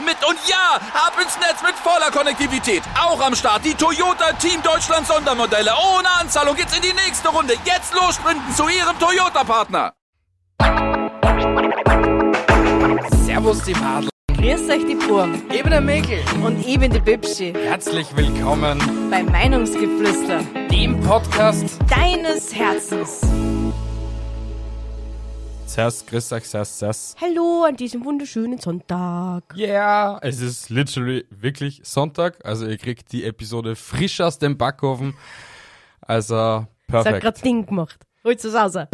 mit. Und ja, ab ins Netz mit voller Konnektivität. Auch am Start die Toyota Team Deutschland Sondermodelle. Ohne Anzahlung geht's in die nächste Runde. Jetzt los sprinten zu Ihrem Toyota-Partner. Servus die Madel. Grüß euch die Burm Ich bin der Mäkel. und ich bin die Bibschi Herzlich willkommen bei Meinungsgeflüster dem Podcast. deines Herzens. Servus, grüß euch, servus, servus. Hallo an diesem wunderschönen Sonntag. Yeah, es ist literally wirklich Sonntag. Also ihr kriegt die Episode frisch aus dem Backofen. Also Das hat perfekt. grad Ding gemacht. Holst es raus.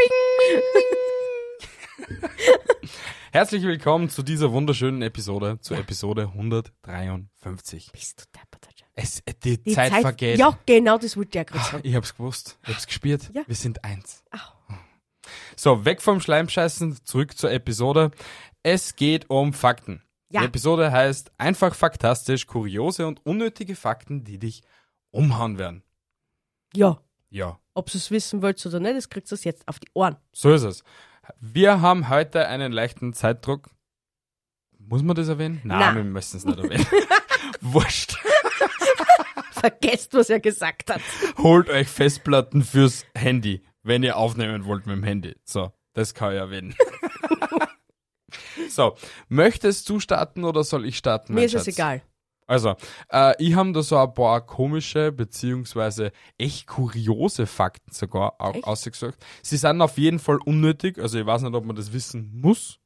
Herzlich willkommen zu dieser wunderschönen Episode, zu Episode 153. Bist du deppert. Es, äh, die, Die Zeit, vergeht. Ja, genau, das wollte ich ja gerade sagen. Ich hab's gewusst, ich hab's gespürt. Ja. Wir sind eins. Au. So, weg vom Schleimscheißen, zurück zur Episode. Es geht um Fakten. Ja. Die Episode heißt einfach faktastisch, kuriose und unnötige Fakten, die dich umhauen werden. Ja, Ja, ob ihr es wissen wollt oder nicht, das kriegt ihr jetzt auf die Ohren. so ist es. Wir haben heute einen leichten Zeitdruck. Muss man das erwähnen? Nein, Nein. wir müssen es nicht erwähnen. Wurscht. Vergesst, was er gesagt hat. Holt euch Festplatten fürs Handy, wenn ihr aufnehmen wollt mit dem Handy. So, das kann ich erwähnen. so, möchtest du starten oder soll ich starten? Mir ist es Schatz? egal. Also, äh, ich habe da so ein paar komische, beziehungsweise echt kuriose Fakten sogar auch Echt? ausgesucht. Sie sind auf jeden Fall unnötig, also ich weiß nicht, ob man das wissen muss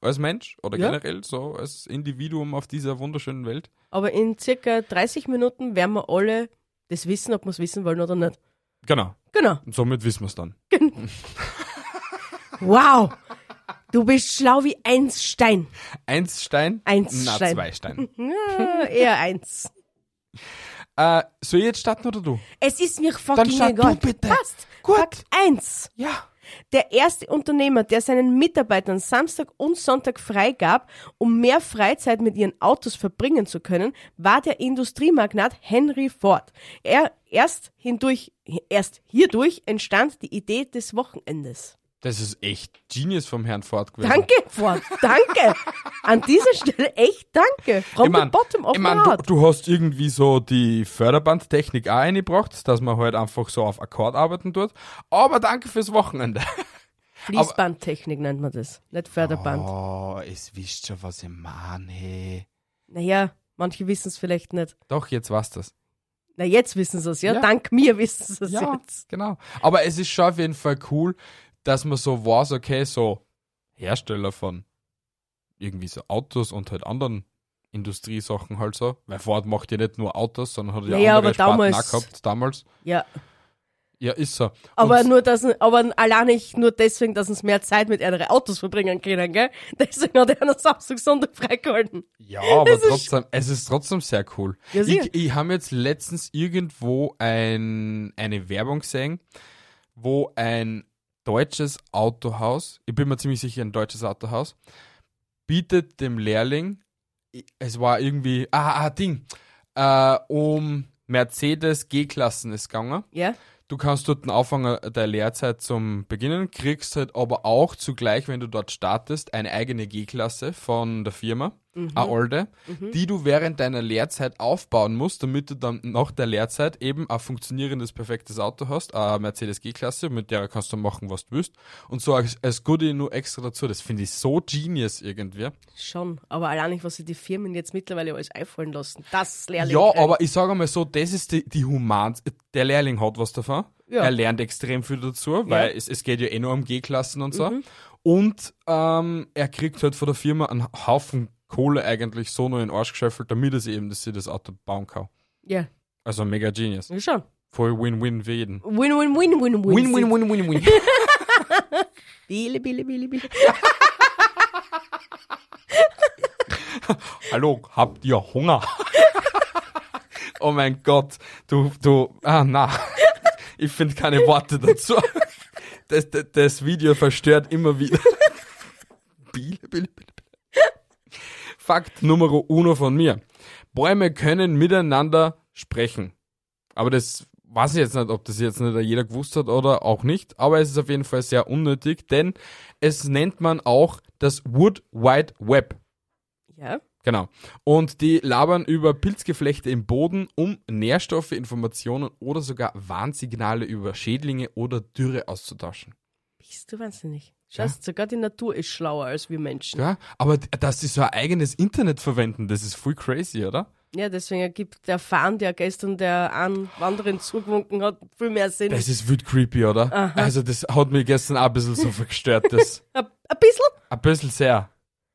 als Mensch oder Ja. generell so als Individuum auf dieser wunderschönen Welt. Aber in circa 30 Minuten werden wir alle das wissen, ob wir es wissen wollen oder nicht. Genau, Genau. und somit wissen wir es dann. Wow. Du bist schlau wie eins Stein. Eins Stein? Eins Na, Stein. zwei Steine. Ja, eher eins. äh, soll ich jetzt starten oder du? Es ist mir fucking start egal. du bitte. Passt. Gut. Fakt eins. Ja. Der erste Unternehmer, der seinen Mitarbeitern Samstag und Sonntag freigab, um mehr Freizeit mit ihren Autos verbringen zu können, war der Industriemagnat Henry Ford. Er erst hindurch, erst hierdurch entstand die Idee des Wochenendes. Das ist echt Genius vom Herrn Ford gewesen. Danke, Ford. Danke. An dieser Stelle echt danke. From Ich mein, the bottom of ich mein, du, du hast irgendwie so die Förderbandtechnik auch eingebracht, dass man halt einfach so auf Akkord arbeiten tut. Aber danke fürs Wochenende. Fließbandtechnik nennt man das, nicht Förderband. Oh, es wisst schon, was ich meine. Hey. Naja, manche wissen es vielleicht nicht. Doch, jetzt war's das. Na, jetzt wissen sie es, ja? Ja. Dank mir wissen sie es Ja, jetzt. genau. Aber es ist schon auf jeden Fall cool, dass man so weiß, okay, so Hersteller von irgendwie so Autos und halt anderen Industriesachen halt so. Weil Ford macht ja nicht nur Autos, sondern hat ja Naja, andere aber Sparten damals- auch gehabt, damals. Ja, Ja, ist so. aber Und- nur, dass, aber allein nicht nur deswegen, dass uns mehr Zeit mit anderen Autos verbringen können, gell? Deswegen hat er einen Samstag, Sonntag freigehalten. Ja, aber ist- trotzdem, es ist trotzdem sehr cool. Ja, ich ich habe jetzt letztens irgendwo ein, eine Werbung gesehen, wo ein deutsches Autohaus, ich bin mir ziemlich sicher ein deutsches Autohaus, bietet dem Lehrling, es war irgendwie, ah, ah Ding, äh, um Mercedes G-Klassen ist gegangen. Ja? Du kannst dort anfangen der Lehrzeit zum Beginnen, kriegst halt aber auch zugleich, wenn du dort startest, eine eigene G-Klasse von der Firma, Mhm. eine alte, die du während deiner Lehrzeit aufbauen musst, damit du dann nach der Lehrzeit eben ein funktionierendes, perfektes Auto hast, eine Mercedes G-Klasse, mit der kannst du machen, was du willst. Und so als, als Goodie nur extra dazu. Das finde ich so genius irgendwie. Schon. Aber allein nicht, was sich die Firmen jetzt mittlerweile alles einfallen lassen. Das Lehrling. Ja, aber ich sage mal so, das ist die, die Human. Der Lehrling hat was davon. Ja. Er lernt extrem viel dazu, weil Ja. Mhm. es, es geht ja eh nur um G-Klassen und so. Und ähm, er kriegt halt von der Firma einen Haufen Kohle eigentlich so nur in den Arsch geschöffelt, damit er sich eben, dass sie das Auto bauen kann. Ja, Also mega genius. ja schon. Voll Win-Win für jeden. Win, win, win, win, win. win, win, win. Bille, bille, bille, bille. Hallo, habt ihr Hunger? oh mein Gott, du, du, ah, na. Ich finde keine Worte dazu. Das, das, das Video verstört immer wieder. Biele, Biele, Biele. Fakt Nummer uno von mir. Bäume können miteinander sprechen. Aber das weiß ich jetzt nicht, ob das jetzt nicht jeder gewusst hat oder auch nicht. Aber es ist auf jeden Fall sehr unnötig, denn es nennt man auch das Wood Wide Web. Ja. Genau. Und die labern über Pilzgeflechte im Boden, um Nährstoffe, Informationen oder sogar Warnsignale über Schädlinge oder Dürre auszutauschen. Bist du wahnsinnig. Schaust, sogar die Natur ist schlauer als wir Menschen. Ja, aber dass sie so ein eigenes Internet verwenden, das ist voll crazy, oder? Ja, deswegen ergibt der Fan, der gestern der einen Wanderin zugewunken hat, viel mehr Sinn. Das ist wild creepy, oder? Also das hat mich gestern auch ein bisschen so gestört, das Ein, ein bisschen? ein bisschen sehr.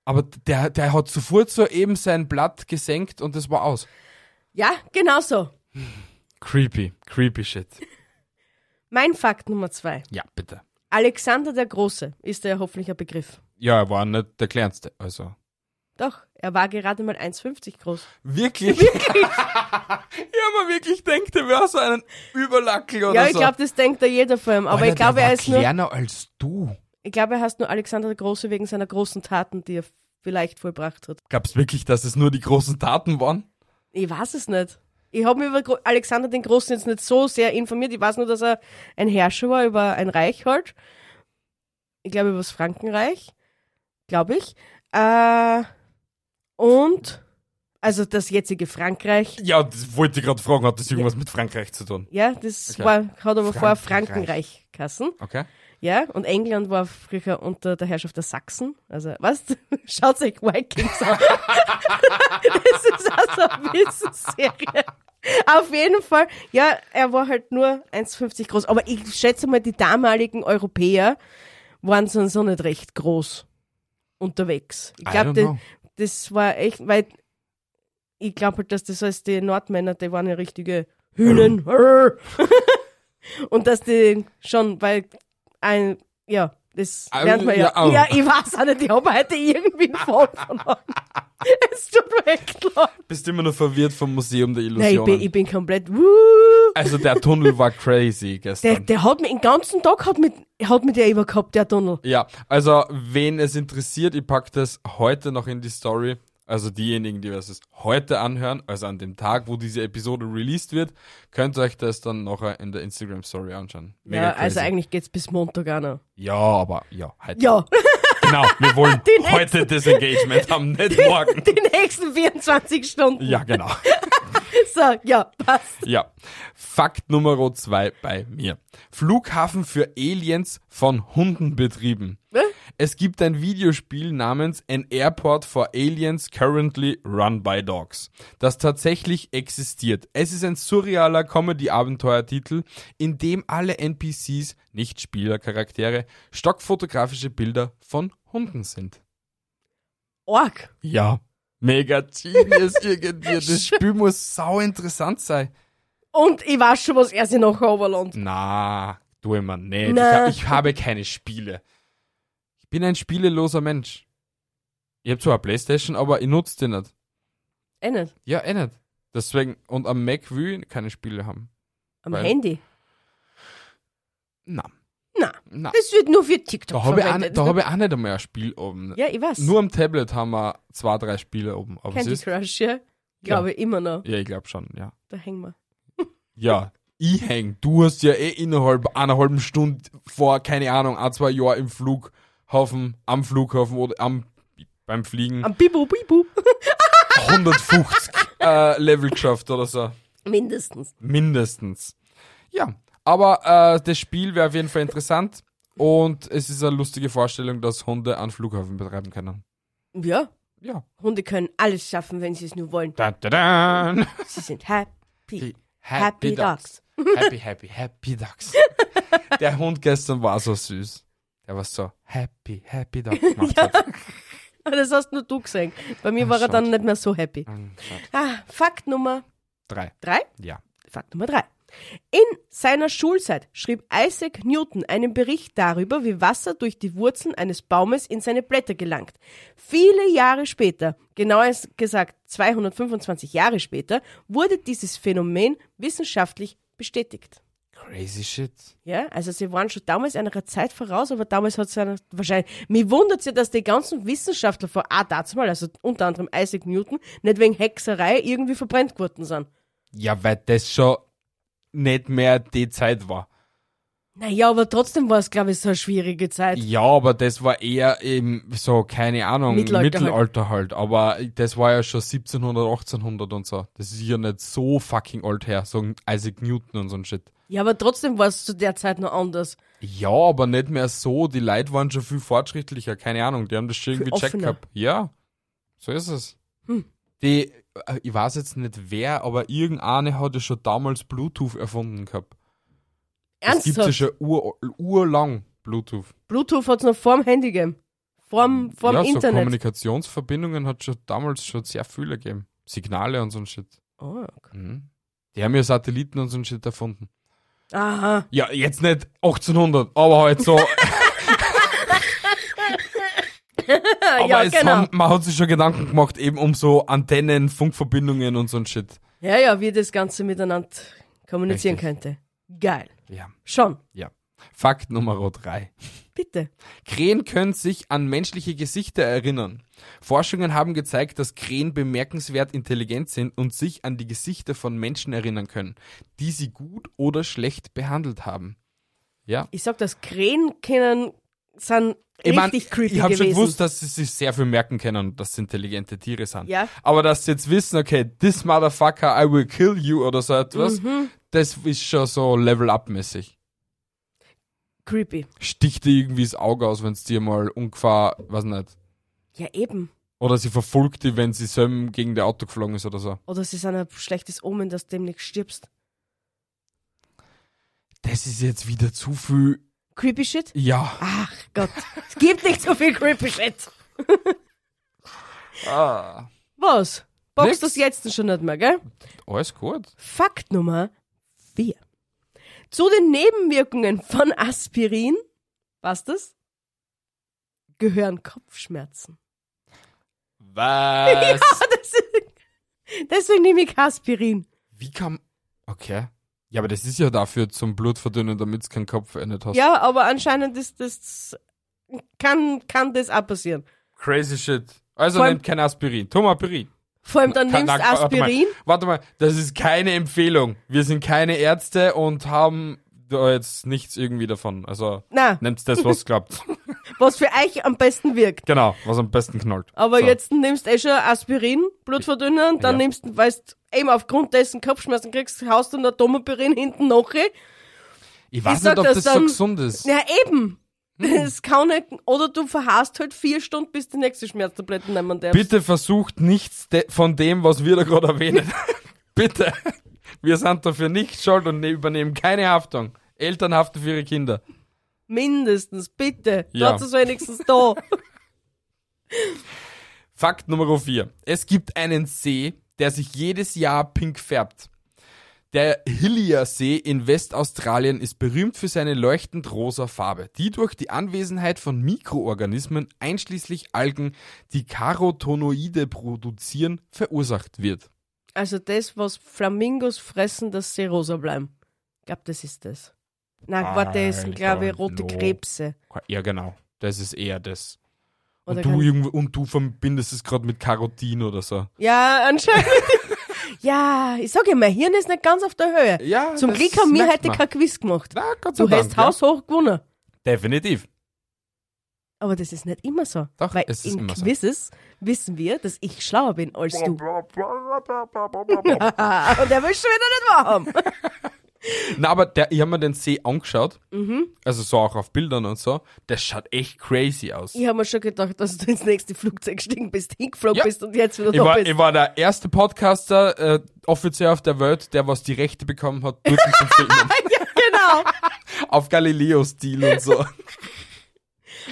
Aber der, der hat sofort so eben sein Blatt gesenkt und das war aus. Ja, genau so. Creepy, creepy shit. Mein Fakt Nummer zwei. Ja, bitte. Alexander der Große ist ja hoffentlich ein Begriff. Ja, er war nicht der kleinste, also. Doch, er war gerade mal 1,50 groß. Wirklich? Wirklich? ich habe mir wirklich gedacht, er wäre so ein Überlackel oder ja, ich so. glaube, das denkt da jeder von ihm. Aber Alter, ich glaube, der er ist nur, kleiner als du. ich glaube, er heißt nur Alexander der Große wegen seiner großen Taten, die er vielleicht vollbracht hat. Glaubst wirklich, dass es nur die großen Taten waren? Ich weiß es nicht. Ich habe mich über Alexander den Großen jetzt nicht so sehr informiert. Ich weiß nur, dass er ein Herrscher war über ein Reich halt. Ich glaube über das Frankenreich. Glaube ich. Äh, und also das jetzige Frankreich. Ja, das wollte ich gerade fragen, hat das irgendwas mit Frankreich zu tun? Ja, das Okay. war, hat aber vorher Frankenreich. Frankenreich kassen. Okay. Ja, und England war früher unter der Herrschaft der Sachsen. Also, was? Schaut euch Vikings an. das ist also eine Wissensserie. Auf jeden Fall, ja, er war halt nur 1,50 groß. Aber ich schätze mal, die damaligen Europäer waren so, so nicht recht groß unterwegs. Ich glaube, das war echt, weil ich glaube halt, dass das heißt, die Nordmänner, die waren ja richtige Hühnen. Und dass die schon, weil ein, ja, das lernt man ja. ja, Ja, ich weiß auch nicht, ich habe heute irgendwie einen Fall verloren. Es tut mir echt leid. Bist immer noch verwirrt vom Museum der Nein, Illusionen. ich bin, ich bin komplett, wuh. also der Tunnel war crazy Der, gestern. der hat mich den ganzen Tag hat mit, hat mit der über gehabt, der Tunnel. ja, also wen es interessiert, ich pack das heute noch in die Story. Also diejenigen, die das heute anhören, also an dem Tag, wo diese Episode released wird, könnt ihr euch das dann nachher in der Instagram Story anschauen. Mega ja, crazy. also eigentlich geht's bis Montag auch noch. Ja, aber ja, heute. Ja, Genau, wir wollen Die heute das Engagement haben, nicht morgen. die nächsten 24 Stunden. Ja, genau. So, ja, passt. Ja. Fakt Nummer zwei bei mir. Flughafen für Aliens von Hunden betrieben. Es gibt ein Videospiel namens An Airport for Aliens Currently Run by Dogs, das tatsächlich existiert. Es ist ein surrealer Comedy-Abenteuertitel, in dem alle NPCs, nicht Spielercharaktere, stockfotografische Bilder von Hunden sind. Org. Ja. Mega genius irgendwie. Das Spiel muss sau interessant sein. Und ich weiß schon, was er sich nachher runterlässt. Na, tu immer nicht. Ich, ich habe keine Spiele. Ich bin ein spieleloser Mensch. Ich habe zwar eine Playstation, aber ich nutze die nicht. Eh nicht. Ja, eh nicht. Deswegen, und am Mac will ich keine Spiele haben. Am Weil- Handy. Na, Na, na. das wird nur für TikTok Da habe ich, auch verwendet. nicht- da hab ich auch nicht einmal ein Spiel oben. ja, ich weiß. Nur am Tablet haben wir zwei, drei Spiele oben. Aber es Candy ist, Crush, ja. Glaube ich immer noch. ja, ich glaube schon, ja. Da hängen wir. Ja, ich häng. Du hast ja eh innerhalb einer halben Stunde vor, keine Ahnung, ein, zwei Jahren im Flughafen, am Flughafen oder am, beim Fliegen Am Bibu Bibu. 150 äh, Level geschafft oder so. Mindestens. Mindestens. Ja, aber äh, das Spiel wäre auf jeden Fall interessant und es ist eine lustige Vorstellung, dass Hunde an Flughafen betreiben können. Ja. Ja. Hunde können alles schaffen, wenn sie es nur wollen. Da, da, da. Sie sind happy. Die Happy Dogs. Happy, happy, happy Dogs. Der Hund gestern war so süß. Der war so happy, happy Dog gemacht hat. Das hast nur du gesehen. Bei mir Ah, war er dann nicht mehr so happy. Hm, schade. Ah, Fakt Nummer Drei. drei. Ja. Fakt Nummer drei. In seiner Schulzeit schrieb Isaac Newton einen Bericht darüber, wie Wasser durch die Wurzeln eines Baumes in seine Blätter gelangt. Viele Jahre später, genauer gesagt 225 Jahre später, wurde dieses Phänomen wissenschaftlich bestätigt. Crazy shit. Ja, also sie waren schon damals einer Zeit voraus, aber damals hat es ja wahrscheinlich. Mir wundert es ja, dass die ganzen Wissenschaftler vor, ah, dazu mal, also unter anderem Isaac Newton, nicht wegen Hexerei irgendwie verbrennt worden sind. Ja, weil das schon nicht mehr die Zeit war. Naja, aber trotzdem war es, glaube ich, so eine schwierige Zeit. Ja, aber das war eher im, so, keine Ahnung, Mittelalter Mittelalter, halt. Aber das war ja schon 1700, 1800 und so. Das ist ja nicht so fucking alt her, so ein Isaac Newton und so ein Shit. Ja, aber trotzdem war es zu der Zeit noch anders. Ja, aber nicht mehr so. Die Leute waren schon viel fortschrittlicher, keine Ahnung. Die haben das schon irgendwie checkt gehabt. Ja, so ist es. Hm. Die, äh, ich weiß jetzt nicht wer, aber irgendeine hat ja schon damals Bluetooth erfunden gehabt. Es gibt ja Ernsthaft? schon ur, urlang Bluetooth. Bluetooth hat es noch vorm Handy gegeben. Vorm, vorm ja, so Internet. Kommunikationsverbindungen hat schon damals schon sehr viele gegeben. Signale und so ein Shit. oh, okay. Mhm. Die haben ja Satelliten und so ein Shit erfunden. Aha. Ja, jetzt nicht 1800, aber halt so. aber ja, es genau. haben, man hat sich schon Gedanken gemacht, eben um so Antennen, Funkverbindungen und so ein Shit. Ja, ja, wie das Ganze miteinander kommunizieren Richtig. könnte. Geil. Ja, Schon. ja. Fakt Nummer drei. Bitte. Krähen können sich an menschliche Gesichter erinnern. Forschungen haben gezeigt, dass Krähen bemerkenswert intelligent sind und sich an die Gesichter von Menschen erinnern können, die sie gut oder schlecht behandelt haben. Ja. Ich sag, das Krähen können, sind Ich, mein, richtig creepy ich habe schon gewusst, dass sie sich sehr viel merken können, dass sie intelligente Tiere sind. Ja. Aber dass sie jetzt wissen, okay, this motherfucker, I will kill you oder so etwas, Mhm. Das ist schon so Level-Up-mäßig. creepy. Sticht dir irgendwie das Auge aus, wenn es dir mal ungefähr, weiß nicht, Ja, eben. Oder sie verfolgt die, wenn sie selber gegen der Auto geflogen ist oder so. Oder sie sind ein schlechtes Omen, dass du demnächst stirbst. Das ist jetzt wieder zu viel. Creepy Shit? Ja. Ach Gott. es gibt nicht so viel Creepy Shit. Ah. Was? Bockst Nix. das jetzt schon nicht mehr, gell? Alles gut. Fakt Nummer 4. Zu den Nebenwirkungen von Aspirin, was das? Gehören Kopfschmerzen. Was? Deswegen, deswegen nehme ich Aspirin. Wie kam. Okay. Ja, aber das ist ja dafür zum Blutverdünnen, damit es keinen Kopf nicht hast. Ja, aber anscheinend ist das, kann, kann das auch passieren. Crazy shit. Also Vor nehmt kein Aspirin. Tomapirin. Vor allem dann Kann- nimmst warte mal. Aspirin. Warte mal, das ist keine Empfehlung. Wir sind keine Ärzte und haben da jetzt nichts irgendwie davon. Also Na, nehmt das, was klappt. was für euch am besten wirkt. genau, was am besten knallt. Aber So. jetzt nimmst du eh schon Aspirin, Blutverdünner, und dann Ja. nimmst du, weißt eben aufgrund dessen Kopfschmerzen kriegst, haust du noch Domopirin hinten noch. rein. Ich weiß nicht, ob das das, so dann- gesund ist. Ja, eben. Hm. Es kann nicht, oder du verharrst halt vier Stunden, bis die nächste Schmerztablette nehmen darfst. Bitte versucht nichts de von dem, was wir da gerade erwähnen. Bitte. Wir sind dafür nicht schuld und ne- übernehmen keine Haftung. Eltern haften für ihre Kinder. Mindestens, bitte. Ja. Ja. es wenigstens da. Fakt Nummer 4. Es gibt einen See, der sich jedes Jahr pink färbt. Der Hillier-See in Westaustralien ist berühmt für seine leuchtend rosa Farbe, die durch die Anwesenheit von Mikroorganismen, einschließlich Algen, die Carotonoide produzieren, verursacht wird. Also das, was Flamingos fressen, dass sie rosa bleiben. Ich glaube, das ist das. Nein, warte, das sind, glaube ich, rote know. Krebse. Ja, genau. Das ist eher das. Oder Und du, und du verbindest es gerade mit Karotin oder so. Ja, anscheinend. ja, ich sag ja, mein Hirn ist nicht ganz auf der Höhe. Ja, Zum Glück haben wir heute man. kein Quiz gemacht. Na, Gott sei Du Dank, hast haushoch gewonnen. Ja. Definitiv. Aber das ist nicht immer so. Doch, Weil es ist in immer so. Quizzes wissen wir, dass ich schlauer bin als du. Und er will schon wieder nicht wahrhaben. Na, aber der, ich habe mir den See angeschaut, Mhm. also so auch auf Bildern und so, der schaut echt crazy aus. Ich habe mir schon gedacht, dass du ins nächste Flugzeug gestiegen bist, hingeflogen Ja. bist und jetzt wieder Ich da war, bist. ich war der erste Podcaster äh, offiziell auf der Welt, der was die Rechte bekommen hat, dort zum Filmen. ja, genau. auf Galileo-Stil und so.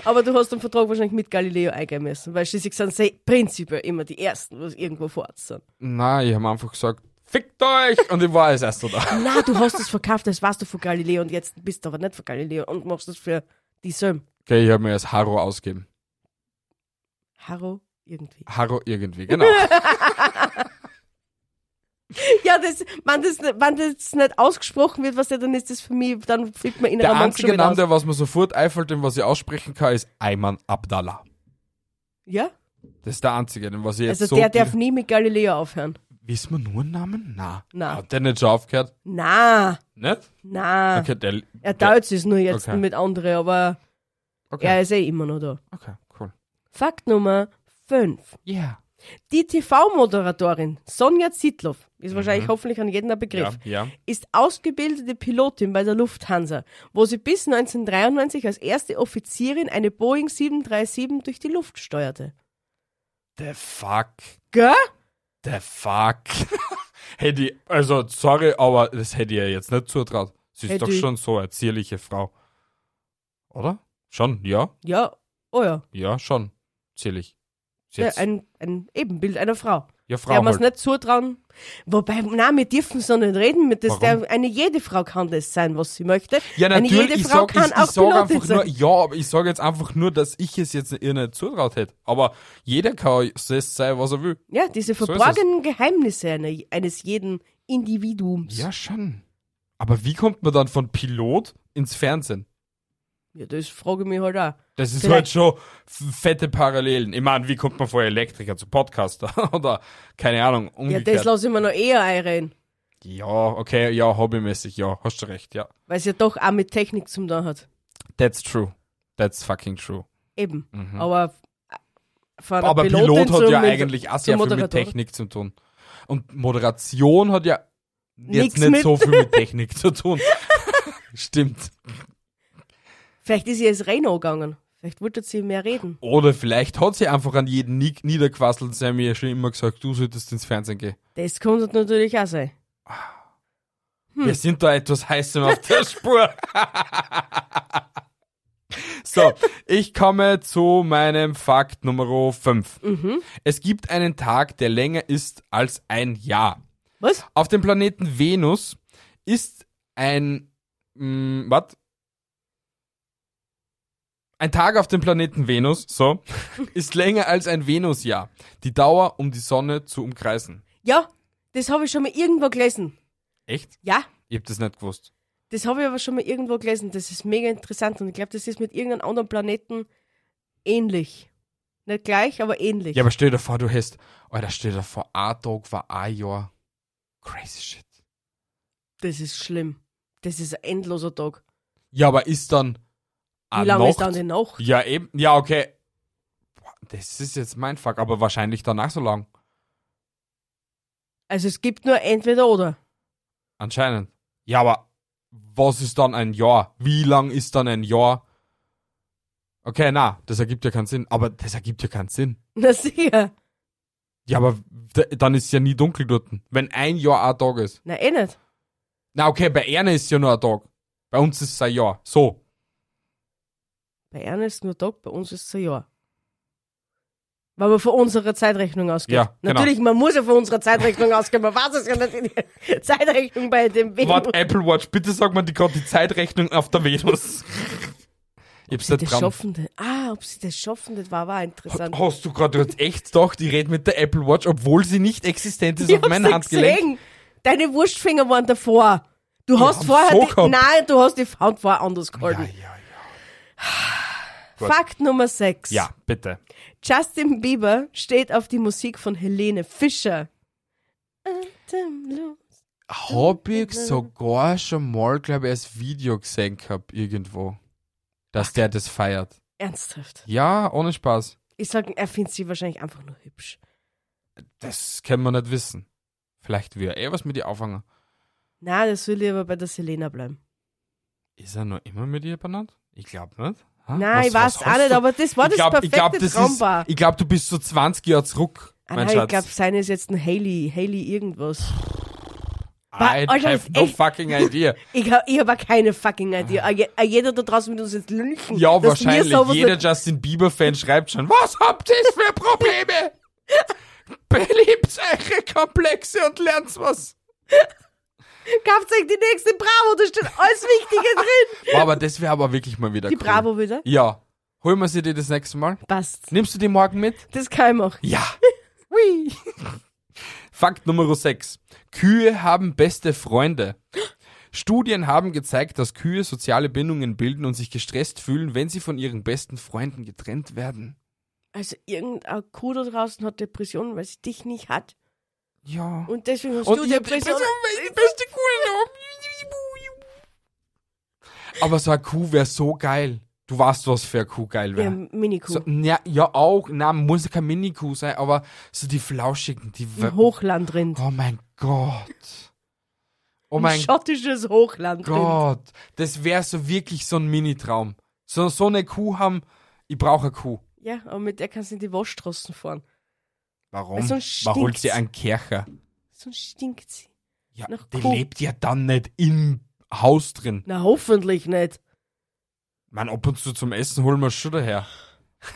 Aber du hast den Vertrag wahrscheinlich mit Galileo eingehen müssen, weil schließlich sind sie prinzipiell immer die Ersten, was irgendwo vor Ort sind. Nein, ich habe einfach gesagt, fickt euch! Und ich war als erster da. Na, du hast es verkauft, das warst du von Galileo und jetzt bist du aber nicht von Galileo und machst es für die Söm. Okay, ich habe mir als Haro ausgeben. Harro, irgendwie. Haro irgendwie, genau. Ja, das, wenn das, nicht- wenn das nicht ausgesprochen wird, was ja, dann ist das für mich, dann fliegt mir innerer Der Monk einzige Name, der was mir sofort einfällt, den was ich aussprechen kann, ist Ayman Abdallah. Ja? Das ist der einzige, den was ich jetzt Also so... der darf nie mit Galileo aufhören. Wissen wir nur einen Namen? Na. Na. Hat der nicht schon aufgehört? Na, Nicht? na. Okay, der... Er teilt es nur jetzt Okay. mit anderen, aber okay. er ist eh immer noch da. okay, cool. Fakt Nummer 5. Yeah. Die TV-Moderatorin Sonja Zietlow, ist wahrscheinlich hoffentlich an jeden ein Begriff, Mhm. Ja, ja. ist ausgebildete Pilotin bei der Lufthansa, wo sie bis 1993 als erste Offizierin eine Boeing 737 durch die Luft steuerte. The fuck. Gell? The fuck. hätte ich, also sorry, aber das hätte ich ihr jetzt nicht zutraut. Sie ist Hätte doch schon so eine zierliche Frau. Oder? Schon, ja? Ja, oh ja. Ja, schon. Zierlich. Ist ja Jetzt, ein, ein Ebenbild einer Frau. Ja, Der Frau es halt. nicht zutrauen. Wobei, nein, wir dürfen so nicht reden. Mit das, der, eine jede Frau kann das sein, was sie möchte. Ja, eine natürlich, jede ich Frau sag, kann ich, auch ich sag Pilotin einfach nur, sein. ja, aber ich sage jetzt einfach nur, dass ich es jetzt ihr nicht zutraut hätte. Aber jeder kann es sein, was er will. Ja, diese So verborgenen Geheimnisse einer, eines jeden Individuums. Ja, schon. Aber wie kommt man dann von Pilot ins Fernsehen? Ja, das frage ich mich halt auch. Das ist Vielleicht- halt schon fette Parallelen. Ich meine, wie kommt man von Elektriker zu Podcaster? Oder, keine Ahnung, Ja, umgekehrt. das lasse ich mir noch eher einreden. Ja, okay, ja, hobbymäßig, ja, hast du recht, ja. Weil es ja doch auch mit Technik zum tun hat. That's true. That's fucking true. Eben. Aber äh, von Mhm. Aber Pilotin Pilot hat ja eigentlich auch sehr viel mit. Technik zu tun. Und Moderation hat ja Nix jetzt nicht mit- so viel mit Technik zu tun. Stimmt. Vielleicht ist sie jetzt Renault gegangen. Vielleicht wollte sie mehr reden. Oder vielleicht hat sie einfach an jeden nie- niederquasselt, sie haben mir ja schon immer gesagt, du solltest ins Fernsehen gehen. Das könnte natürlich auch sein. Hm. Wir sind da etwas heißem auf der Spur. so, ich komme zu meinem Fakt Nummer 5. Mhm. Es gibt einen Tag, der länger ist als ein Jahr. Was? Auf dem Planeten Venus ist ein, mh, was? Ein Tag auf dem Planeten Venus, so, ist länger als ein Venusjahr. Die Dauer, um die Sonne zu umkreisen. Ja, das habe ich schon mal irgendwo gelesen. Echt? Ja, Ich hab das nicht gewusst. das habe ich aber schon mal irgendwo gelesen. Das ist mega interessant und ich glaube, das ist mit irgendeinem anderen Planeten ähnlich. Nicht gleich, aber ähnlich. Ja, aber stell dir vor, du hast, Alter, stell dir vor, ein Tag war ein Jahr. Crazy shit. Das ist schlimm. Das ist ein endloser Tag. Ja, aber ist dann Wie eine lange ist dann die Nacht? Ja, eben. Ja, okay. Boah, Das ist jetzt mein Fuck, aber wahrscheinlich danach so lang. Also es gibt nur entweder oder. Anscheinend. Ja, aber was ist dann ein Jahr? Wie lang ist dann ein Jahr? Okay, na, das ergibt ja keinen Sinn. Aber das ergibt ja keinen Sinn. Na sicher. Ja, aber dann ist ja nie dunkel dort. Wenn ein Jahr ein Tag ist. Na eh nicht. Na, okay, bei Erne ist ja nur ein Tag. Bei uns ist es ein Jahr. So. Bei einer ist nur Tag, bei uns ist es ein Jahr. Weil man von unserer Zeitrechnung ausgeht. Ja, genau. Natürlich, man muss ja von unserer Zeitrechnung ausgehen. Man weiß es ja nicht in der Zeitrechnung bei dem Venus. Warte, Apple Watch, bitte sag mal die gerade die Zeitrechnung auf der Venus. Ich hab's sie das schaffen. Ah, ob sie das schaffen, das war, war interessant. Hast du gerade jetzt echt gedacht, ich rede mit der Apple Watch, obwohl sie nicht existent ist Ich auf meinem Handgelenk? gesehen. Deine Wurstfinger waren davor. Du hast haben vorher, so die, nein, du hast die Hand vorher anders Ja, gehalten. ja, gut. Fakt Nummer 6. ja. Bitte. Justin Bieber steht auf die Musik von Helene Fischer. Atemlos. Hab ich sogar schon mal, glaube ich, als Video gesehen gehabt, irgendwo. Dass der das feiert. Ernsthaft. Ja, ohne Spaß. Ich sag, er findet sie wahrscheinlich einfach nur hübsch. Das können wir nicht wissen. Vielleicht will er eh was mit ihr auffangen. Na, das will lieber bei der Selena bleiben. Ist er noch immer mit ihr benannt? Ich glaube nicht. Ha? Nein, Was- ich weiß auch nicht, aber das war ich das glaub, perfekte ich glaub, das ist, Traumbar. Ich glaube, du bist so 20 Jahre zurück, Ah, mein nein, ich Schatz. glaube, seine ist jetzt ein Haley, Haley irgendwas. I Alter, have das ist no echt- fucking idea. Ich habe ich hab keine fucking Idee. Ah, ah, Jeder da draußen wird uns jetzt lynchen. Ja, wahrscheinlich. Jeder Justin Bieber-Fan schreibt schon, was habt ihr für Probleme? Beliebt eure Komplexe und lernt was. Kauft euch die nächste Bravo, da steht alles Wichtige drin. Aber das wäre aber wirklich mal wieder Die cool. Bravo wieder? Ja. Holen wir sie dir das nächste Mal? Passt. Nimmst du die morgen mit? Das kann ich machen. Ja. Hui. Fakt Nummer 6. Kühe haben beste Freunde. Studien haben gezeigt, dass Kühe soziale Bindungen bilden und sich gestresst fühlen, wenn sie von ihren besten Freunden getrennt werden. Also irgendein Kuh da draußen hat Depressionen, weil sie dich nicht hat. Ja. Und deswegen hast Und du Depressionen. Depression, weil ich die beste Kuh habe. Aber so eine Kuh wäre so geil. Du weißt, was für eine Kuh geil Ja, wäre. Mini-Kuh. So, ja, ja, auch. Na, muss ja keine Mini-Kuh sein, aber so die flauschigen, die. Ein Hochlandrind. Oh mein Gott. Oh Ein mein schottisches Hochlandrind. Gott. Das wäre so wirklich so ein Mini-Traum. So, so eine Kuh haben. Ich brauche eine Kuh. Ja, aber mit der kannst du in die Waschstraßen fahren. Warum? Man holt sie einen Kercher. Sonst stinkt sie. Ja, Nach die Kuh. lebt ja dann nicht im Haus drin. Na, hoffentlich nicht. Man, ab und zu zum Essen holen wir schon daher.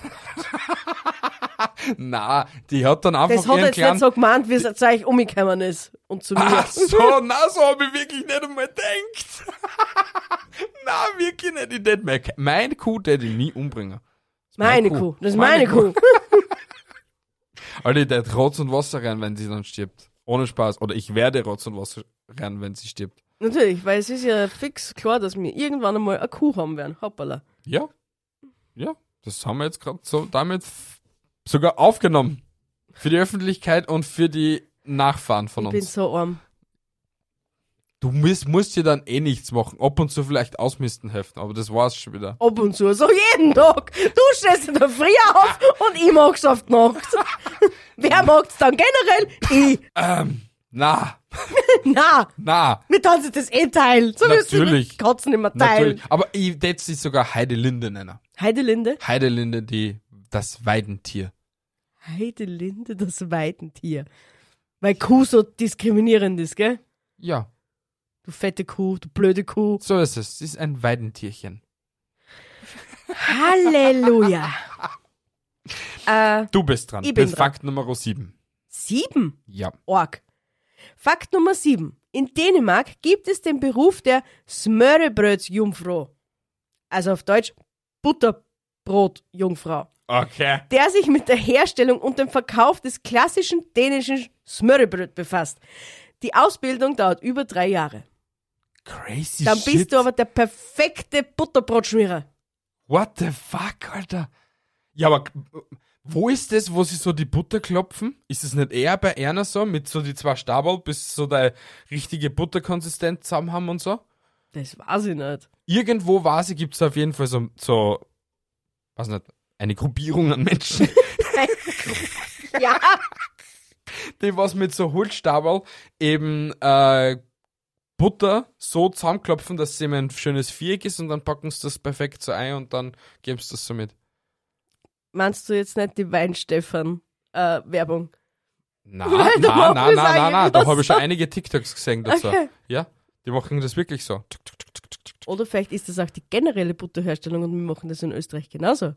na, die hat dann einfach Das hat ihren jetzt kleinen... nicht so gemeint, wie es zu euch umgekommen ist. Und zu mir. Ach so, na, so hab ich wirklich nicht einmal gedacht. na, wirklich nicht. Ich nicht mehr. Meine Kuh, der die nie umbringen. Das ist meine Kuh. Das ist meine, Kuh. Alter, der hat Rotz und Wasser rein, wenn sie dann stirbt. Ohne Spaß. Oder ich werde Rotz und Wasser rein, wenn sie stirbt. Natürlich, weil es ist ja fix klar, dass wir irgendwann einmal eine Kuh haben werden. Hoppala. Ja. Ja. Das haben wir jetzt gerade so damit sogar aufgenommen. Für die Öffentlichkeit und für die Nachfahren von Ich bin uns. so arm. Du musst, musst dir dann eh nichts machen. Ab und zu vielleicht ausmisten helfen, aber das war's schon wieder. Ab und zu, so jeden Tag. Du stehst in der Früh auf und ich mag's auf die Nacht. Wer mag's dann generell? Ich. Ähm, na, Na, na, wir tanzen das eh teilen. So Natürlich. mit Katzen immer teilen. natürlich. Aber ich würde sie sogar Heidelinde nennen. Heidelinde? Heidelinde, die, das Weidentier. Heidelinde, das Weidentier. Weil Kuh so diskriminierend ist, gell? Ja, Du fette Kuh, du blöde Kuh. so ist es. Sie ist ein Weidentierchen. Halleluja. äh, Du bist dran. Ich bin Mit dran. Fakt Nummer 7. sieben. Ja. Org. Fakt Nummer 7. In Dänemark gibt es den Beruf der Smørrebrødsjungfrau. Also auf Deutsch Butterbrotjungfrau. Okay. Der sich mit der Herstellung und dem Verkauf des klassischen dänischen Smørrebrød befasst. Die Ausbildung dauert über drei Jahre. Crazy Dann shit. bist du aber der perfekte Butterbrotschmierer. What the fuck, Alter? Ja, aber wo ist das, wo sie so die Butter klopfen? Ist es nicht eher bei Erna so, mit so die zwei Stabel, bis so der richtige Butterkonsistenz zusammen haben und so? Das weiß ich nicht. Irgendwo war sie, gibt es auf jeden Fall so, so, weiß nicht, eine Gruppierung an Menschen, Ja. die was mit so Holzstabel eben äh, Butter so zusammenklopfen, dass sie immer ein schönes Viereck ist und dann packen sie das perfekt so ein und dann geben sie das so mit. Meinst du jetzt nicht die Weinstefan-Werbung? Na, Weil na, du na, machen na, da habe ich schon einige TikToks gesehen dazu. Okay. Ja, die machen das wirklich so. Oder vielleicht ist das auch die generelle Butterherstellung und wir machen das in Österreich genauso.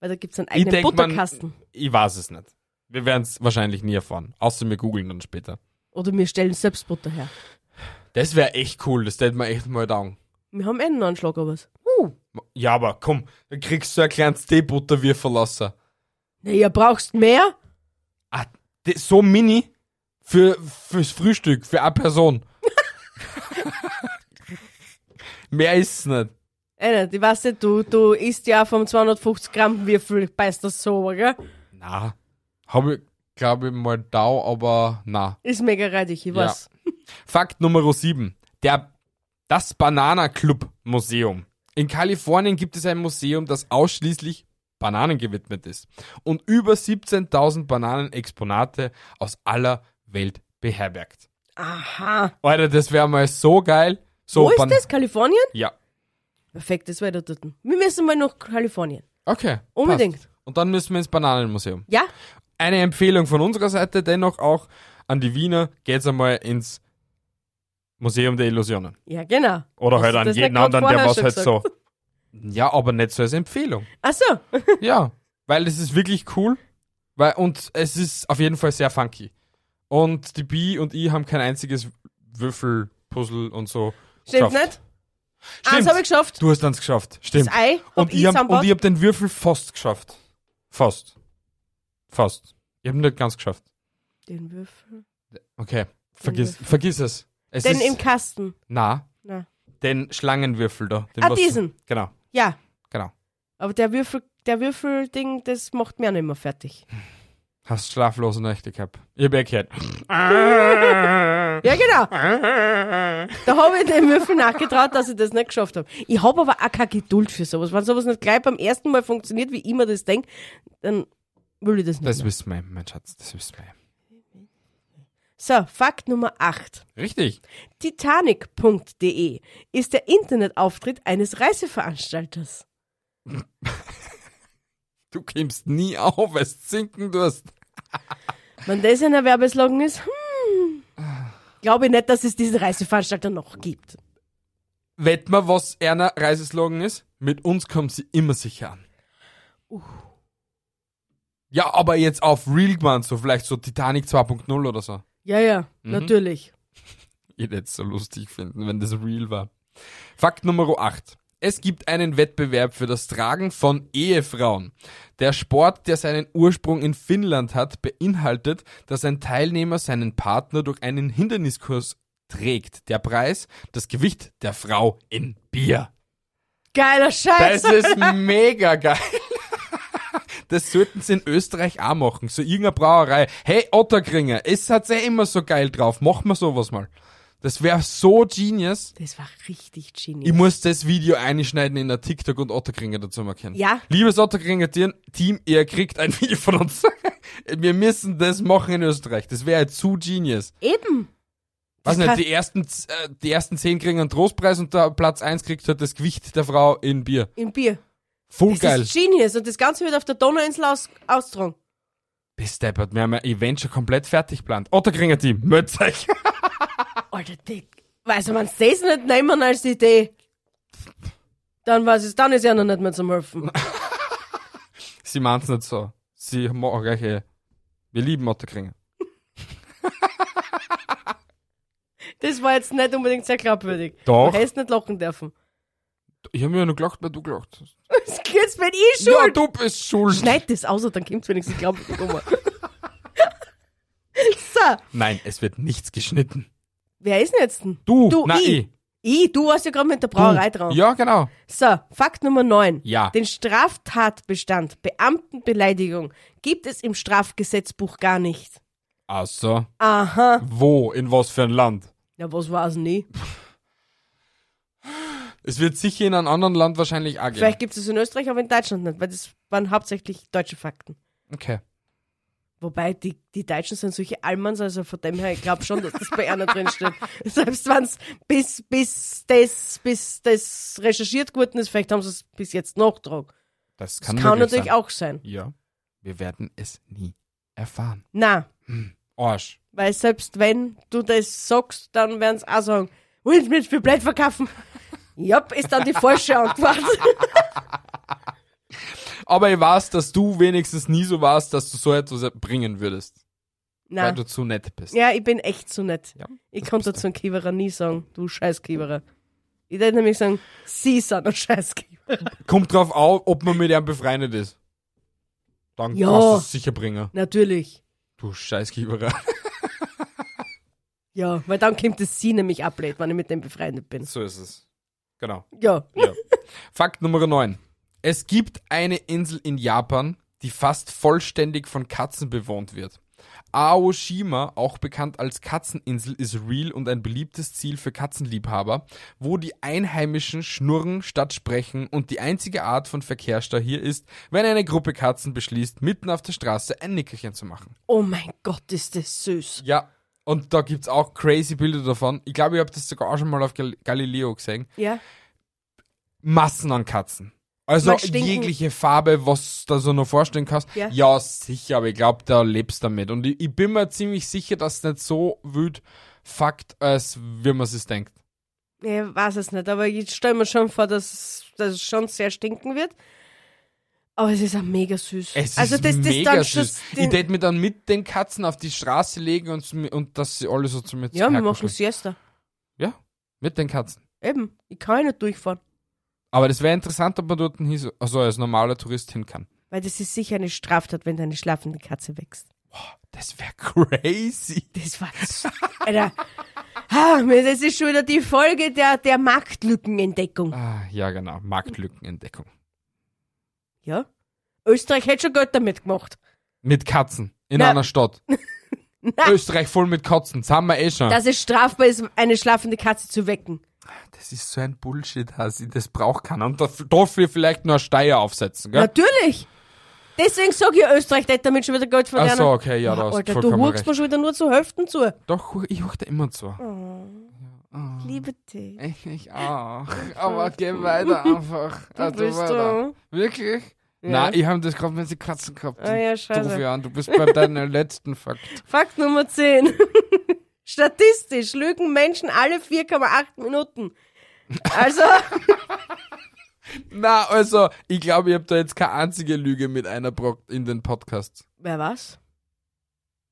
Weil da gibt es einen eigenen man- Butterkasten. Ich weiß es nicht. Wir werden es wahrscheinlich nie erfahren. Außer wir googeln dann später. Oder wir stellen selbst Butter her. Das wäre echt cool, das hätte man echt mal dauern. Wir haben eh einen Anschlag, aber was. Ja, aber komm, dann kriegst du ein kleines Teebutter wie verlassen. Naja, brauchst mehr? Ah, so mini für, fürs Frühstück, für eine Person. Mehr ist es nicht. Nicht, ich weiß nicht, du, du isst ja vom 250 Gramm Würfel, beißt das so, gell? Na, habe ich, glaube ich, mal da, aber na. Ist mega reidig, ich Ja. weiß. Fakt Nummer 7. Der, das Banana Club Museum. In Kalifornien gibt es ein Museum, das ausschließlich Bananen gewidmet ist und über 17.000 Bananenexponate aus aller Welt beherbergt. Aha. Alter, das wäre mal so geil. So Wo ist Ban- das? Kalifornien? Ja. Perfekt, das weiter dort. Wir müssen mal nach Kalifornien. Okay. Unbedingt. Passt. Und dann müssen wir ins Bananenmuseum. Ja? Eine Empfehlung von unserer Seite dennoch auch an die Wiener, geht's einmal ins Museum der Illusionen. Ja, genau. Oder halt an jeden anderen, der was halt so. Ja, aber nicht so als Empfehlung. Ach so. Ja, weil es ist wirklich cool. Weil, und es ist auf jeden Fall sehr funky. Und die Bi und ich haben kein einziges Würfelpuzzle und so. Stimmt geschafft. nicht? Eins habe ich geschafft. Du hast eins geschafft. Stimmt. Das Ei hab und ich hab, und ich hab den Würfel fast geschafft. Fast. Fast. Ich hab ihn nicht ganz geschafft. Den Würfel. Okay. Vergiss, Würfel. vergiss es. Es Den ist, im Kasten. Na, Na. den Schlangenwürfel da. Den Ah, was du- diesen. Genau, Ja. genau. Aber der Würfel, der Würfelding, das macht mir auch nicht mehr fertig. Hast schlaflose Nächte gehabt. Ich hab eh gehört. Ja, genau. Da habe ich dem Würfel nachgetraut, dass ich das nicht geschafft habe. Ich habe aber auch keine Geduld für sowas. Wenn sowas nicht gleich beim ersten Mal funktioniert, wie ich mir das denke, dann will ich das nicht Das mehr. wissen wir, mein Schatz, das wissen wir. So, Fakt Nummer 8. Richtig. Titanic.de ist der Internetauftritt eines Reiseveranstalters. Du kommst nie auf, weil du sinken tust. Wenn das ein Werbeslogan ist, hm, glaube ich nicht, dass es diesen Reiseveranstalter noch gibt. Wett mal, was einer Reiseslogan ist? Mit uns kommen sie immer sicher an. Ja, aber jetzt auf Real gemeint, so vielleicht so Titanic 2.0 oder so. Ja, ja, Mhm. natürlich. Ich hätte es so lustig finden, wenn das real war. Fakt Nummer 8. Es gibt einen Wettbewerb für das Tragen von Ehefrauen. Der Sport, der seinen Ursprung in Finnland hat, beinhaltet, dass ein Teilnehmer seinen Partner durch einen Hinderniskurs trägt. Der Preis, das Gewicht der Frau in Bier. Geiler Scheiß. Das ist mega geil. Das sollten sie in Österreich auch machen. So irgendeine Brauerei. Hey, Otterkringer, es hat eh immer so geil drauf. Machen wir sowas mal. Das wäre so genius. Das war richtig genius. Ich muss das Video einschneiden in der TikTok und Otterkringer dazu markieren. Ja. Liebes Otterkringer Team, ihr kriegt ein Video von uns. Wir müssen das machen in Österreich. Das wäre zu genius. Eben. Weiß Das nicht, die ersten, äh, die ersten zehn kriegen einen Trostpreis und der Platz eins kriegt halt das Gewicht der Frau in Bier. Im Bier. Voll Das geil. ist genius. Und das Ganze wird auf der Donauinsel aus, austragen. Bis deppert, wir haben ein Event schon komplett fertig geplant. Otterkringer Team, meldet euch. Alter, Dick. Also, wenn sie das nicht nehmen als Idee, dann weiß ich, dann ist ja noch nicht mehr zum Helfen. Sie meint's nicht so. Sie machen gleich eh. Wir lieben Otterkringer. Das war jetzt nicht unbedingt sehr glaubwürdig. Doch. Du hättest nicht lachen dürfen. Ich habe mir ja nur gelacht, weil du gelacht hast. Jetzt bin ich Ja, schuld. du bist schuld. Schneid das aus, dann kommt's wenigstens glaubwürdig um. so, Nein, es wird nichts geschnitten. wer ist denn jetzt denn? Du, Du, na, ich. ich. Ich, du warst ja gerade mit der Brauerei dran. Ja, genau. So, Fakt Nummer 9. Ja. Den Straftatbestand Beamtenbeleidigung gibt es im Strafgesetzbuch gar nicht. Also, Aha. wo, in was für ein Land? Ja, was war's nie? Es wird sicher in einem anderen Land wahrscheinlich auch geben. Vielleicht gibt es es in Österreich, aber in Deutschland nicht, weil das waren hauptsächlich deutsche Fakten. Okay. Wobei, die, die Deutschen sind solche Allmanns, also von dem her, ich glaube schon, dass das bei einer drin steht. Selbst wenn es bis, bis das, bis das recherchiert geworden ist, vielleicht haben sie es bis jetzt nachgetragen. Das Das kann, kann, möglich natürlich sein. auch sein. Ja. Wir werden es nie erfahren. Na, Arsch. weil selbst wenn du das sagst, dann werden sie auch sagen, willst du mich für blöd verkaufen? Ja, ist dann die falsche Antwort. Aber ich weiß, dass du wenigstens nie so warst, dass du so etwas bringen würdest. Weil Na, du zu nett bist. ja, ich bin echt zu nett. Ja, Ich das konnte bist zu einem Kiewerer nie sagen, du scheiß Kiewerer. Ich würde nämlich sagen, sie sind ein scheiß Kiewerer. Kommt drauf auf, ob man mit ihm befreundet ist. Dann Ja. kannst du es sicher bringen. Natürlich. Du Scheißgeberer. Ja, weil dann kommt es sie nämlich ablehnt, wenn ich mit dem befreundet bin. So ist es. Genau. Ja. Ja. Fakt Nummer 9. Es gibt eine Insel in Japan, die fast vollständig von Katzen bewohnt wird. Aoshima, auch bekannt als Katzeninsel, ist real und ein beliebtes Ziel für Katzenliebhaber, wo die Einheimischen schnurren statt sprechen und die einzige Art von Verkehrsstau hier ist, wenn eine Gruppe Katzen beschließt, mitten auf der Straße ein Nickerchen zu machen. Oh mein Gott, ist das süß. Ja, und da gibt's auch crazy Bilder davon. Ich glaube, ich habe das sogar auch schon mal auf Gal Galileo gesehen. Ja. Massen an Katzen. Also jegliche Farbe, was du da so noch vorstellen kannst. Ja. sicher, aber ich glaube, da lebst damit. Und ich, ich bin mir ziemlich sicher, dass es nicht so wild Fakt, als wie man es denkt. Ich weiß es nicht, aber ich stelle mir schon vor, dass, dass es schon sehr stinken wird. Aber es ist auch mega süß. Es also ist das, das mega dann süß. Ich tät mir dann mit den Katzen auf die Straße legen und, und dass sie alle so zu mir Ja, wir machen. Siesta. Ja, mit den Katzen. Eben. Ich kann ja nicht durchfahren. Aber das wäre interessant, ob man dort so- also als normaler Tourist hin kann. Weil das ist sicher eine Straftat, wenn deine schlafende Katze wächst. Das wäre crazy. Das war Alter. Ah, das ist schon wieder die Folge der, der Marktlückenentdeckung. Ah, ja, genau. Marktlückenentdeckung. Ja? Österreich hätte schon Geld damit gemacht. Mit Katzen in Na. einer Stadt. Österreich voll mit Katzen. Das haben wir eh schon. dass es strafbar ist, eine schlafende Katze zu wecken. Das ist so ein Bullshit, Hasi. Das braucht keiner. Und dafür, vielleicht nur eine Steier aufsetzen, gell? Natürlich! Deswegen sag ich, Österreich hätte damit schon wieder Geld Ach verdienen. so, okay, ja, da hast Alter, du huckst mir schon wieder nur zu Hälften zu. Doch, ich huch da immer zu. Ich liebe dich. Ich, ich auch. Aber geh weiter einfach. Du bist du. Wirklich? Ja. Nein, ich habe das gerade mit den Katzen gehabt. Ah ja, scheiße. Jan, du bist bei deinem letzten Fakt. Fakt Nummer 10. Statistisch lügen Menschen alle 4,8 Minuten. Also, Na, also, ich glaube, ich habe da jetzt keine einzige Lüge mit einer Brock in den Podcasts. wer was?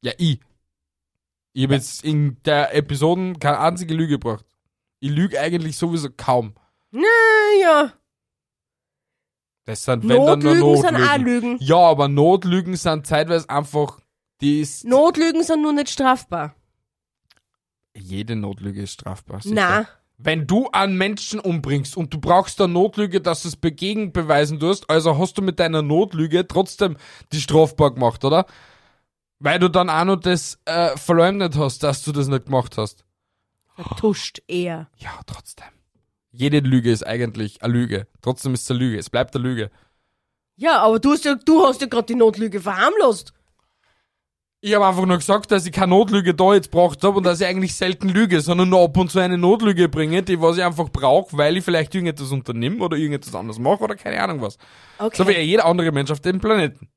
Ja, ich. Ich habe jetzt in der Episoden keine einzige Lüge gebracht. Ich lüge eigentlich sowieso kaum. Naja, Das sind wenn dann nur Notlügen sind auch Notlügen. Lügen. Ja, aber Notlügen sind zeitweise einfach, die ist, Notlügen sind nur nicht strafbar. jede Notlüge ist strafbar. sicher. Na, Wenn du einen Menschen umbringst und du brauchst eine Notlüge, dass du es begegen beweisen tust, also hast du mit deiner Notlüge trotzdem die strafbar gemacht, oder? Weil du dann auch noch das äh, verleumdet hast, dass du das nicht gemacht hast. vertuscht er. Ja, trotzdem. Jede Lüge ist eigentlich eine Lüge. Trotzdem ist es eine Lüge. Es bleibt eine Lüge. Ja, aber du hast ja, du hast ja gerade die Notlüge verharmlost. Ich habe einfach nur gesagt, dass ich keine Notlüge da jetzt braucht habe und dass ich eigentlich selten lüge, sondern nur ab und zu eine Notlüge bringe, die was ich einfach brauche, weil ich vielleicht irgendetwas unternehme oder irgendetwas anderes mache oder keine Ahnung was. Okay. So wie jeder andere Mensch auf dem Planeten.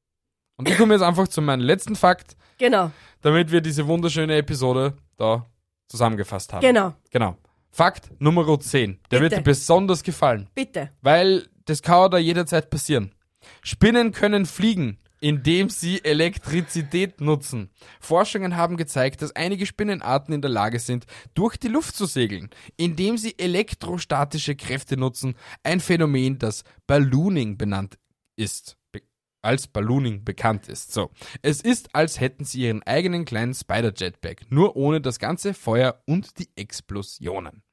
Und ich komme jetzt einfach zu meinem letzten Fakt, Genau, damit wir diese wunderschöne Episode da zusammengefasst haben. genau. Genau. Fakt Nummer 10. Der wird Bitte. dir besonders gefallen, Bitte. weil das kann da jederzeit passieren. Spinnen können fliegen, indem sie Elektrizität nutzen. Forschungen haben gezeigt, dass einige Spinnenarten in der Lage sind, durch die Luft zu segeln, indem sie elektrostatische Kräfte nutzen, ein Phänomen, das Ballooning benannt ist. Als Ballooning bekannt ist. So. Es ist, als hätten sie ihren eigenen kleinen Spider-Jetpack, nur ohne das ganze Feuer und die Explosionen.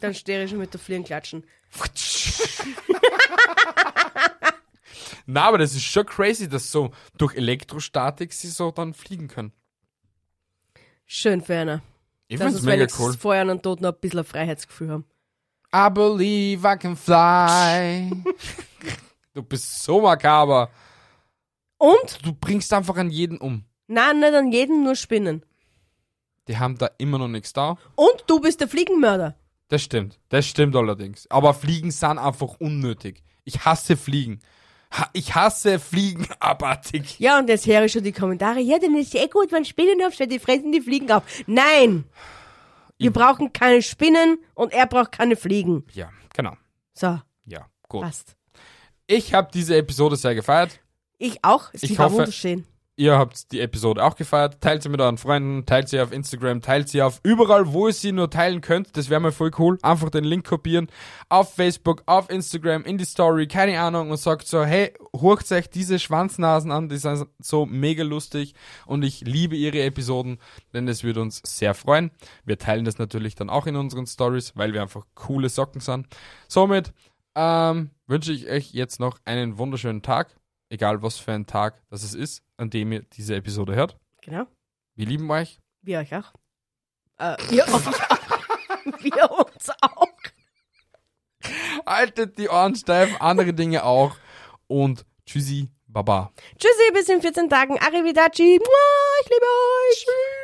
Dann stehe ich schon mit der Fliegen klatschen. Na, aber das ist schon crazy, dass so durch Elektrostatik sie so dann fliegen können. Schön für einer. Ich Dass find's uns mega cool. vorher und dort noch ein bisschen ein Freiheitsgefühl haben. I believe I can fly. du bist so makaber. Und? Du bringst einfach an jeden um. Nein, nicht an jeden nur Spinnen. Die haben da immer noch nichts da. Und du bist der Fliegenmörder. Das stimmt. Das stimmt allerdings. Aber Fliegen sind einfach unnötig. Ich hasse Fliegen. Ha ich hasse Fliegen abartig. Ja, und jetzt höre ich schon die Kommentare. Ja, dann ist eh gut, wenn Spinnen aufs, weil die fressen die Fliegen auf. Nein! Wir brauchen keine Spinnen und er braucht keine Fliegen. Ja, genau. So, Ja, gut. passt. Ich habe diese Episode sehr gefeiert. Ich auch. Sie Ich war hoffe- wunderschön. Ihr habt die Episode auch gefeiert. Teilt sie mit euren Freunden, teilt sie auf Instagram, teilt sie auf überall, wo ihr sie nur teilen könnt. Das wäre mal voll cool. Einfach den Link kopieren. Auf Facebook, auf Instagram, in die Story, keine Ahnung, und sagt so, hey, hurcht euch diese Schwanznasen an, die sind so mega lustig und ich liebe ihre Episoden, denn das würde uns sehr freuen. Wir teilen das natürlich dann auch in unseren Stories, weil wir einfach coole Socken sind. Somit ähm, wünsche ich euch jetzt noch einen wunderschönen Tag, egal was für ein Tag das es ist, an dem ihr diese Episode hört. Genau. Wir lieben euch. Wir euch auch. Äh, wir euch auch. wir uns auch. Haltet die Ohren steif, andere Dinge auch. Und tschüssi, baba. Tschüssi, bis in 14 Tagen. Arrivederci. Ich liebe euch. wieder